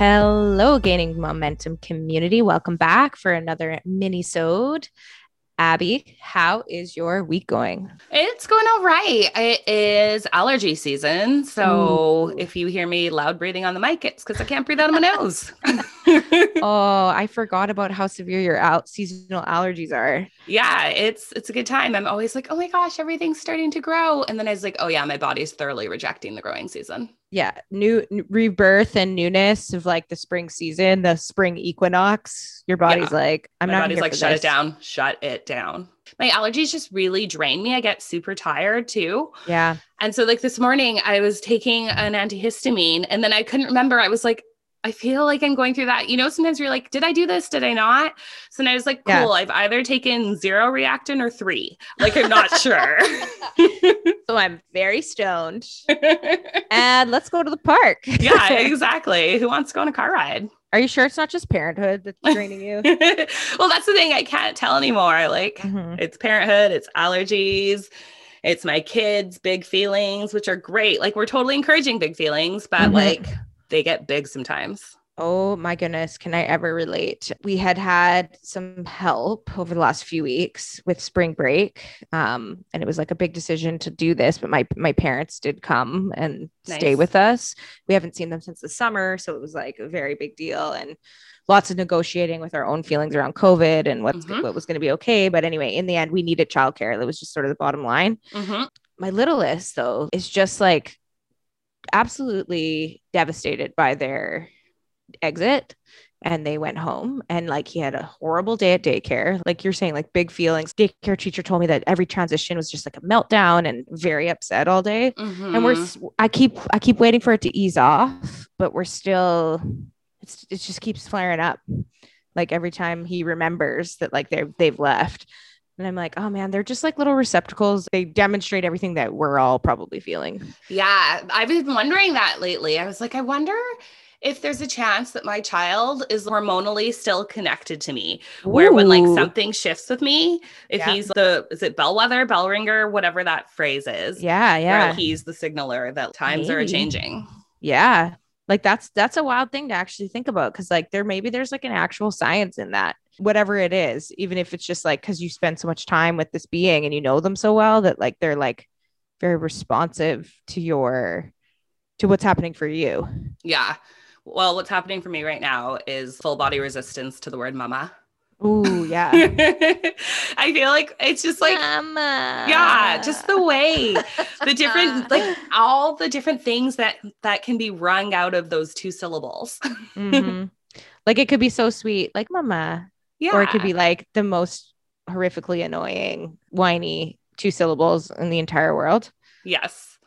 Hello, Gaining Momentum community. Welcome back for another mini-sode. Abby, how is your week going? It's going all right. It is allergy season. So Ooh. if you hear me loud breathing on the mic, it's because I can't breathe out of my nose. oh, I forgot about how severe your out seasonal allergies are. Yeah, it's it's a good time. I'm always like, oh my gosh, everything's starting to grow. And then I was like, oh yeah, my body's thoroughly rejecting the growing season yeah new rebirth and newness of like the spring season the spring equinox. Your body's yeah. like i'm my not body's like shut this. it down shut it down. My allergies just really drain me. I get super tired too. Yeah. And so like this morning i was taking an antihistamine and then i couldn't remember. I was like I feel like I'm going through that. You know, sometimes you're like, did I do this? Did I not? So now I was like, cool, yeah. I've either taken zero Reactine or three. Like, I'm not sure. so I'm very stoned. and let's go to the park. yeah, exactly. Who wants to go on a car ride? Are you sure it's not just parenthood that's draining you? well, that's the thing. I can't tell anymore. Like, mm-hmm. it's parenthood, it's allergies it's my kids big feelings which are great like we're totally encouraging big feelings but mm-hmm. like they get big sometimes. Oh my goodness, can I ever relate? We had had some help over the last few weeks with spring break, um, and it was like a big decision to do this. But my my parents did come and nice. stay with us. We haven't seen them since the summer, so it was like a very big deal and lots of negotiating with our own feelings around COVID and what's mm-hmm. what was going to be okay. But anyway, in the end, we needed childcare. That was just sort of the bottom line. Mm-hmm. My littlest though is just like absolutely devastated by their exit and they went home and like he had a horrible day at daycare. Like you're saying like big feelings. Daycare teacher told me that every transition was just like a meltdown and very upset all day. Mm-hmm. and we're i keep i keep waiting for it to ease off but we're still it's it just keeps flaring up. Like every time he remembers that like they've they've left and I'm like, oh man, they're just like little receptacles. They demonstrate everything that we're all probably feeling. Yeah. I've been wondering that lately. I was like, I wonder if there's a chance that my child is hormonally still connected to me, where Ooh. when like something shifts with me, if yeah. he's the is it bellwether, bell ringer, whatever that phrase is. Yeah, yeah. he's the signaler that times maybe. are changing. Yeah. Like that's that's a wild thing to actually think about because like there maybe there's like an actual science in that whatever it is, even if it's just like because you spend so much time with this being and you know them so well that like they're like very responsive to your to what's happening for you. Yeah. Well, what's happening for me right now is full body resistance to the word mama. Oh, yeah. I feel like it's just like, mama. yeah, just the way, the different, like all the different things that that can be wrung out of those two syllables. mm-hmm. Like it could be so sweet, like mama, yeah. Or it could be like the most horrifically annoying, whiny two syllables in the entire world. Yes.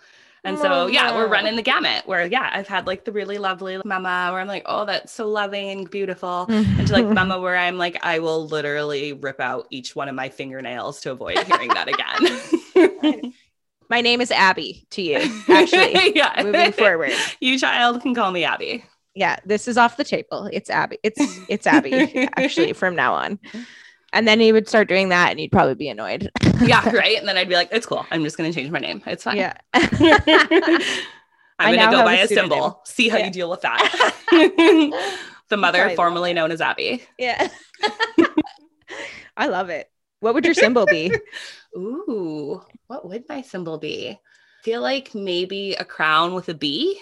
And so, oh, yeah, we're running the gamut where, yeah, I've had like the really lovely mama where I'm like, oh, that's so loving and beautiful. and to like mm-hmm. mama where I'm like, I will literally rip out each one of my fingernails to avoid hearing that again. my name is Abby to you, actually. yeah. Moving forward. You child can call me Abby yeah, this is off the table. It's Abby. It's it's Abby actually from now on. And then he would start doing that and he'd probably be annoyed. yeah, right. And then I'd be like, it's cool. I'm just gonna change my name. It's fine. Yeah. I'm gonna go buy a, a symbol. See how yeah. you deal with that. the mother formerly known as Abby. Yeah. I love it. What would your symbol be? Ooh, what would my symbol be? I feel like maybe a crown with a bee.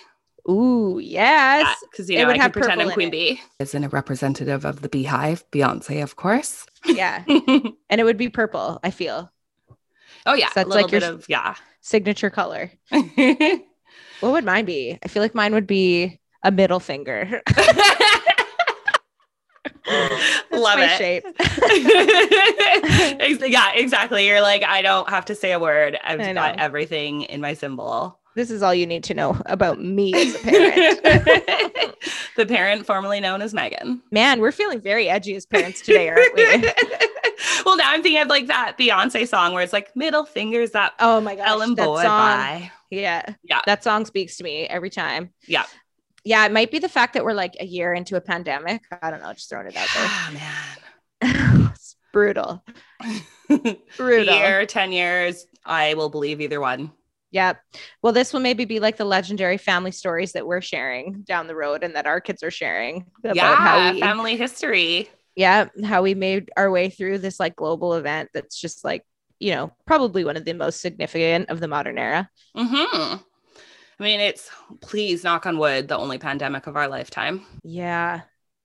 Ooh, yes. Because you know, I can pretend I'm Queen Bee. Isn't a representative of the beehive, Beyonce, of course. Yeah. and it would be purple, I feel. Oh yeah. So that's like your of, yeah. signature color. what would mine be? I feel like mine would be a middle finger. Love it. Shape. yeah, exactly. You're like, I don't have to say a word. I've got everything in my symbol. This is all you need to know about me as a parent. the parent formerly known as Megan. Man, we're feeling very edgy as parents today, aren't we? well, now I'm thinking of like that Beyonce song where it's like middle fingers up. Oh my gosh, Ellen that Boy, song. bye. Yeah, Yeah. that song speaks to me every time. Yeah. Yeah, it might be the fact that we're like a year into a pandemic. I don't know, just throwing it out there. Ah, it's brutal. man. Brutal. Year, 10 years, I will believe either one. Yeah. Well, this will maybe be like the legendary family stories that we're sharing down the road and that our kids are sharing about yeah, how we family history. yeah, how we made our way through this like global event that's just like, you know, probably one of the most significant of the modern era. hmm I mean, it's please knock on wood, the only pandemic of our lifetime. Yeah.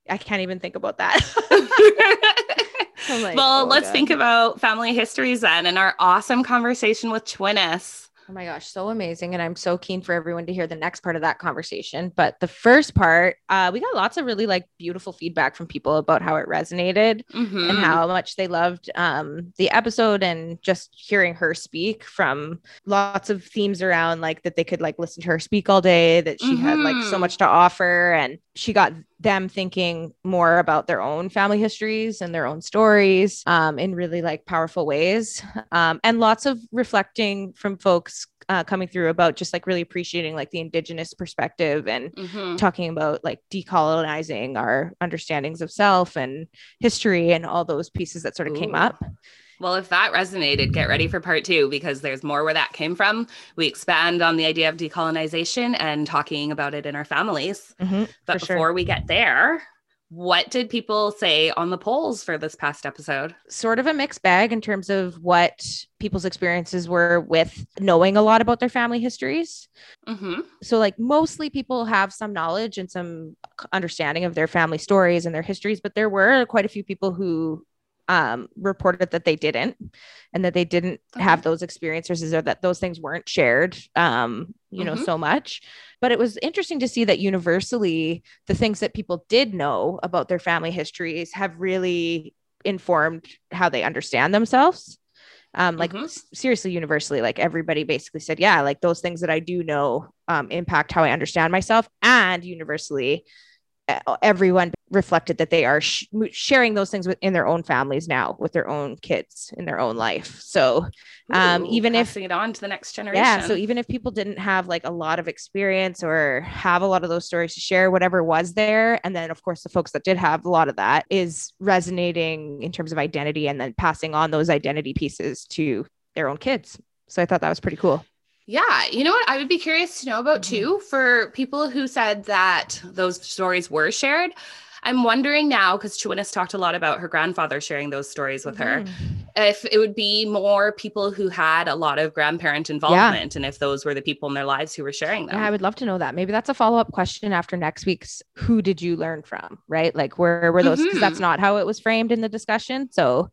I can't even think about that. Like, well, oh, let's God. think about family histories then and our awesome conversation with Twinnis. Oh my gosh, so amazing. And I'm so keen for everyone to hear the next part of that conversation. But the first part, uh, we got lots of really like beautiful feedback from people about how it resonated Mhm. and how much they loved um, the episode and just hearing her speak from lots of themes around like that they could like listen to her speak all day, that she had like so Mhm. much to offer. And she got them thinking more about their own family histories and their own stories um, in really like powerful ways. Um, and lots of reflecting from folks uh, coming through about just like really appreciating like the indigenous perspective and Mhm. talking about like decolonizing our understandings of self and history and all those pieces that sort of came up. Well, if that resonated, get ready for part two because there's more where that came from. We expand on the idea of decolonization and talking about it in our families. Mhm, But for sure. before we get there, what did people say on the polls for this past episode? Sort of a mixed bag in terms of what people's experiences were with knowing a lot about their family histories. hmm So, like, mostly people have some knowledge and some understanding of their family stories and their histories, but there were quite a few people who um, reported that they didn't and that they didn't have those experiences or that those things weren't shared, um, you know, Mhm. so much. But it was interesting to see that universally, the things that people did know about their family histories have really informed how they understand themselves. Um, like Mhm. s- seriously, universally, like everybody basically said, yeah, like those things that I do know um, impact how I understand myself, and universally, everyone reflected that they are sh- sharing those things within their own families now, with their own kids in their own life. So Um, Ooh, even if- it on to the next generation. yeah so even if people didn't have like a lot of experience or have a lot of those stories to share whatever was there and then of course the folks that did have a lot of that is resonating in terms of identity and then passing on those identity pieces to their own kids so i thought that was pretty cool Yeah, you know what? I would be curious to know about Mhm. too for people who said that those stories were shared. I'm wondering now because Chuanis talked a lot about her grandfather sharing those stories with her. Mhm. If it would be more people who had a lot of grandparent involvement, and if those were the people in their lives who were sharing them. yeah i would love to know that maybe that's a follow-up question after next week's who did you learn from right like where were those because that's Mhm. not how it was framed in the discussion so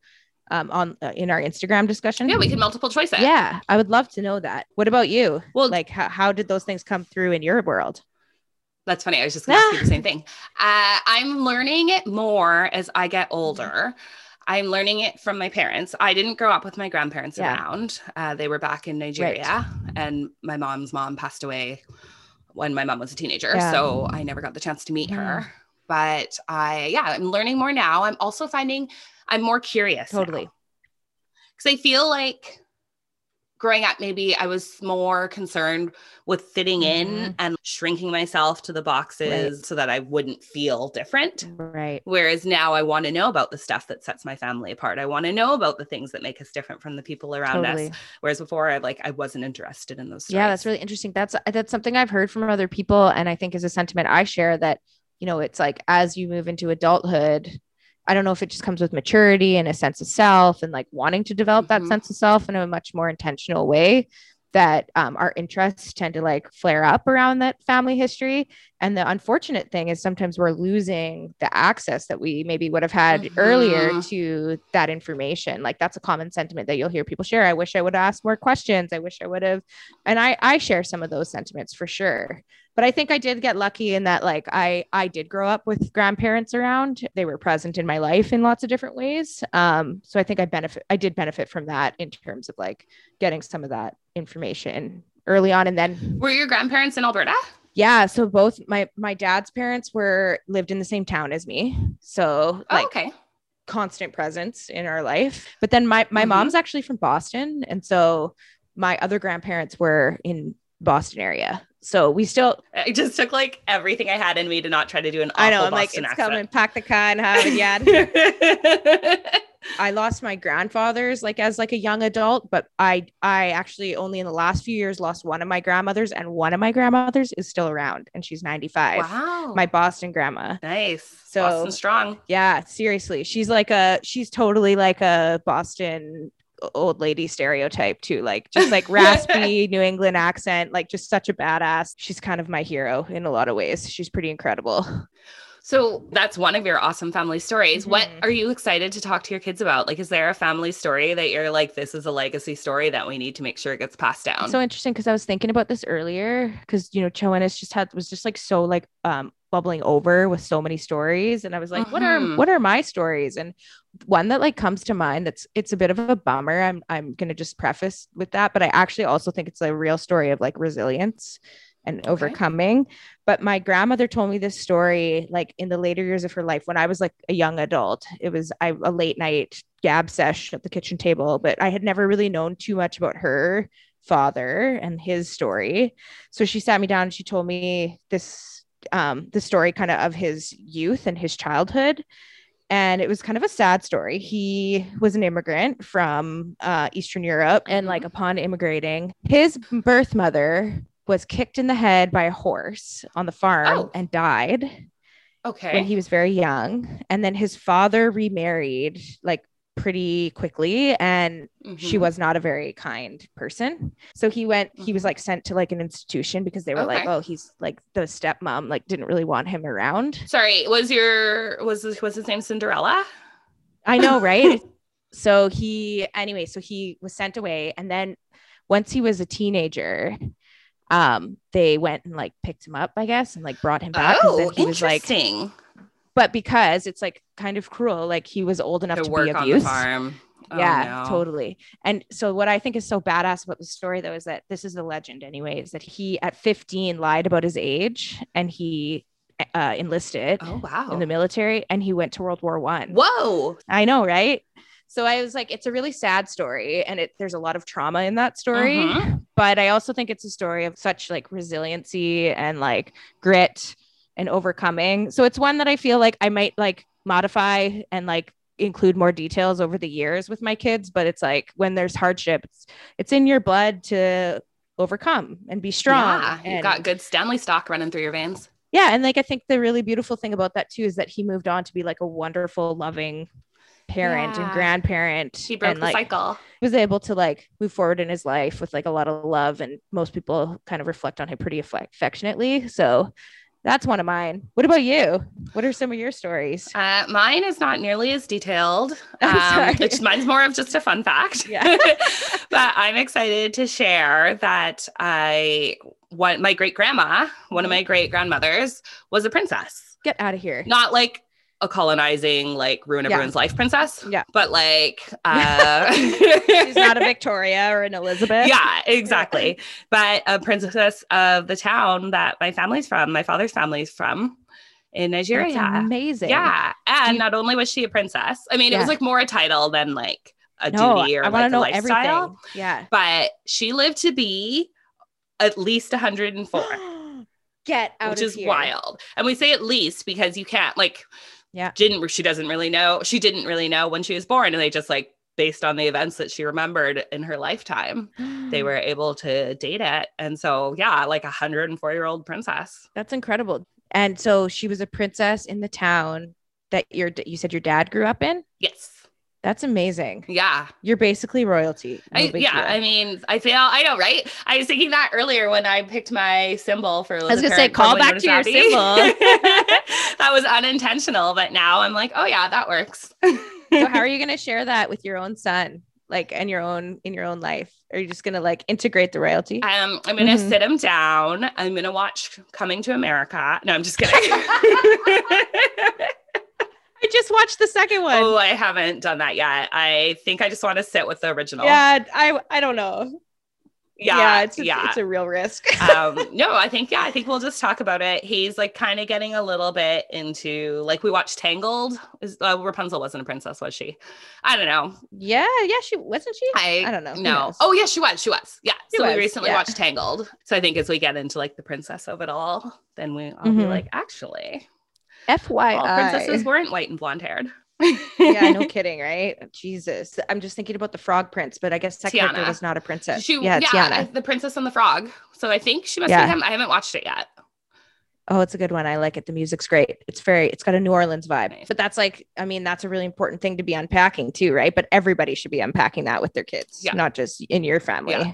um on uh, in our instagram discussion yeah, we can multiple choice it. yeah i would love to know that what about you Well, like how, how did those things come through in your world That's funny. I was just going to you the same thing. Uh, I'm learning it more as I get older. I'm learning it from my parents. I didn't grow up with my grandparents Yeah. around. Uh, they were back in Nigeria, and my mom's mom passed away when my mom was a teenager. Yeah. So I never got the chance to meet her. But I, yeah, I'm learning more now. I'm also finding I'm more curious. Totally. Because I feel like growing up, maybe I was more concerned with fitting in Mhm. and shrinking myself to the boxes so that I wouldn't feel different. right Whereas now I want to know about the stuff that sets my family apart. I want to know about the things that make us different from the people around totally us. Whereas before I like I wasn't interested in those stories. yeah that's really interesting that's that's something i've heard from other people and i think is a sentiment i share that you know it's like as you move into adulthood i don't know if it just comes with maturity and a sense of self and like wanting to develop that Mhm. sense of self in a much more intentional way that um, our interests tend to like flare up around that family history. And the unfortunate thing is sometimes we're losing the access that we maybe would have had earlier Mhm. to that information. Like that's a common sentiment that you'll hear people share. I wish i would have asked more questions. I wish i would have and i i share some of those sentiments for sure but i think i did get lucky in that like i i did grow up with grandparents around they were present in my life in lots of different ways um so i think i benefit i did benefit from that in terms of like getting some of that information early on and then Were your grandparents in Alberta? Yeah, so both my my dad's parents were lived in the same town as me. So Oh, like okay. constant presence in our life. But then my my Mhm. mom's actually from Boston and so my other grandparents were in Boston area. So we still I just took like everything I had in me to not try to do an awful I know I'm like Boston it's coming pack the car and have it yeah. I lost my grandfathers like as like a young adult, but I I actually only in the last few years lost one of my grandmothers, and one of my grandmothers is still around, and she's 95. wow. My Boston grandma. nice. So- Boston strong. Yeah, seriously, she's like a she's totally like a Boston old lady stereotype too, like just like raspy New England accent, like just such a badass. She's kind of my hero in a lot of ways. She's pretty incredible. So that's one of your awesome family stories. What Mhm. are you excited to talk to your kids about? Like, is there a family story that you're like, this is a legacy story that we need to make sure it gets passed down? It's so interesting because I was thinking about this earlier because you know Joanna's just had was just like so like um bubbling over with so many stories and I was like what are Mhm. what are my stories and one that like comes to mind that's it's a bit of a bummer I'm I'm going to just preface with that but I actually also think it's a real story of like resilience and overcoming but my grandmother told me this story like in the later years of her life when I was like a young adult it was I, a late night gab sesh at the kitchen table but I had never really known too much about her father and his story. So she sat me down and she told me this um the story kind of of his youth and his childhood. And it was kind of a sad story. He was an immigrant from uh, Eastern Europe. And like upon immigrating, his birth mother was kicked in the head by a horse on the farm Oh. and died okay. when he was very young. And then his father remarried like pretty quickly and she Mhm. was not a very kind person. So he went, he was like sent to like an institution because they were like, Mm-hmm. Oh, he's like the stepmom, like didn't really want him around. Sorry, was your was this was his name Cinderella? I know, right? so he, anyway, so he was sent away. And then once he was a teenager, um, they went and like picked him up, I guess, and like brought him back. Oh, he was like, interesting. but because it's like kind of cruel, like he was old enough to to, work be the farm. Oh, yeah, no. totally. And so what I think is so badass about the story though is that this is the legend anyway, is that he at 15 lied about his age and he uh, enlisted Oh wow. in the military and he went to World War One. Whoa. I know, right? So I was like, it's a really sad story, and it there's a lot of trauma in that story. Mhm. But I also think it's a story of such like resiliency and like grit and overcoming. So it's one that I feel like I might like modify and like include more details over the years with my kids. But it's like when there's hardship, it's, it's in your blood to overcome and be strong. Yeah, and- got good Stanley stock running through your veins. yeah and like i think the really beautiful thing about that too is that he moved on to be like a wonderful loving parent and grandparent He broke and the like cycle. was able to like move forward in his life with like a lot of love and most people kind of reflect on him pretty aff- affectionately so that's one of mine what about you what are some of your stories Uh, mine is not nearly as detailed. Um, it's, mine's more of just a fun fact. Yeah. but I'm excited to share that I, one, my great grandma, one of my great grandmothers, was a princess. get out of here Not like a colonizing, like ruin Yeah. everyone's life princess. Yeah. But like, uh, she's not a victoria or an elizabeth yeah, exactly. But a princess of the town that my family's from, my father's family's from in Nigeria. That's amazing Yeah. And you- not only was she a princess, I mean, it was like more a title than like a no duty or i like a lifestyle. everything yeah But she lived to be at least 104, get out which is here. wild. And we say at least because you can't like, Yeah. didn't she doesn't really know. She didn't really know when she was born. And they just like based on the events that she remembered in her lifetime, they mm. were able to date it. And so yeah, like a 104 year old princess. That's incredible. And so she was a princess in the town that your you said your dad grew up in. Yes. That's amazing. Yeah. You're basically royalty. No I, yeah, deal. I mean, I feel I know, right? I was thinking that earlier when I picked my symbol for. I was gonna say, call back to your symbol. that was unintentional, but now I'm like, oh yeah, that works. so how are you going to share that with your own son, like and your own in your own life? Are you just going to like integrate the royalty? Um, I'm gonna Mhm. sit him down. I'm gonna watch Coming to America. No, I'm just kidding. Watched the second one. oh, I haven't done that yet. I think I just want to sit with the original. yeah, I I don't know. Yeah, yeah, it's a, yeah. it's a real risk. um, no, I think yeah, I think we'll just talk about it. He's like kind of getting a little bit into like we watched Tangled. Is uh, Rapunzel wasn't a princess, was she? I don't know. yeah, yeah, she wasn't she? I I don't know. No. Oh yeah, she was. She was. Yeah. She so we recently yeah. watched Tangled. So I think as we get into like the princess of it all, then we I'll be Mhm. like, actually, FYI. all princesses weren't white and blonde haired. yeah, no kidding, right? Jesus. I'm just thinking about the frog prince, but I guess that Tiana. was not a princess. She, yeah, yeah, Tiana. the Princess and the Frog. So I think she must Yeah. be him. I haven't watched it yet. Oh, it's a good one. I like it. The music's great. It's very, it's got a New Orleans vibe. Nice. But that's like, I mean, that's a really important thing to be unpacking too, right? But everybody should be unpacking that with their kids, Yeah. not just in your family. Yeah.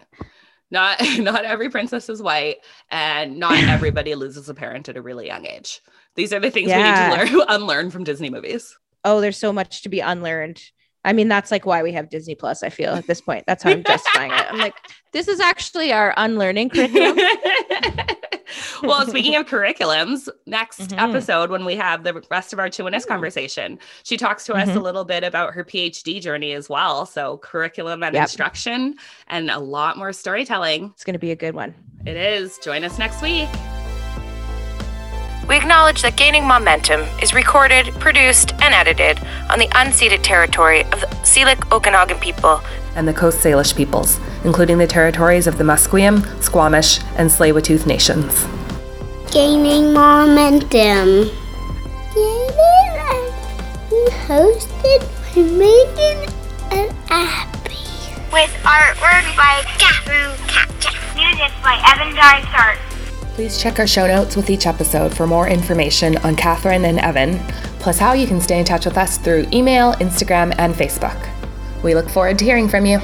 Not not every princess is white, and not everybody loses a parent at a really young age. These are the things Yeah. we need to learn unlearn from Disney movies. Oh, there's so much to be unlearned. I mean, that's like why we have Disney Plus, I feel at this point. That's how I'm justifying it. I'm like, this is actually our unlearning curriculum. well, speaking of curriculums, next Mhm. episode when we have the rest of our two us conversation, she talks to us a little bit about her PhD journey as well. So curriculum and Yep. instruction and a lot more storytelling. It's going to be a good one. It is. Join us next week. We acknowledge that Gaining Momentum is recorded, produced, and edited on the unceded territory of the Syilx Okanagan people and the Coast Salish peoples, including the territories of the Musqueam, Squamish, and Tsleil-Waututh nations. Gaining momentum. Gaining. We hosted by Megan and Abby. with artwork by Catherine Katja. Music by Evan Dysart. Please check our show notes with each episode for more information on Catherine and Evan, plus how you can stay in touch with us through email, Instagram, and Facebook. We look forward to hearing from you.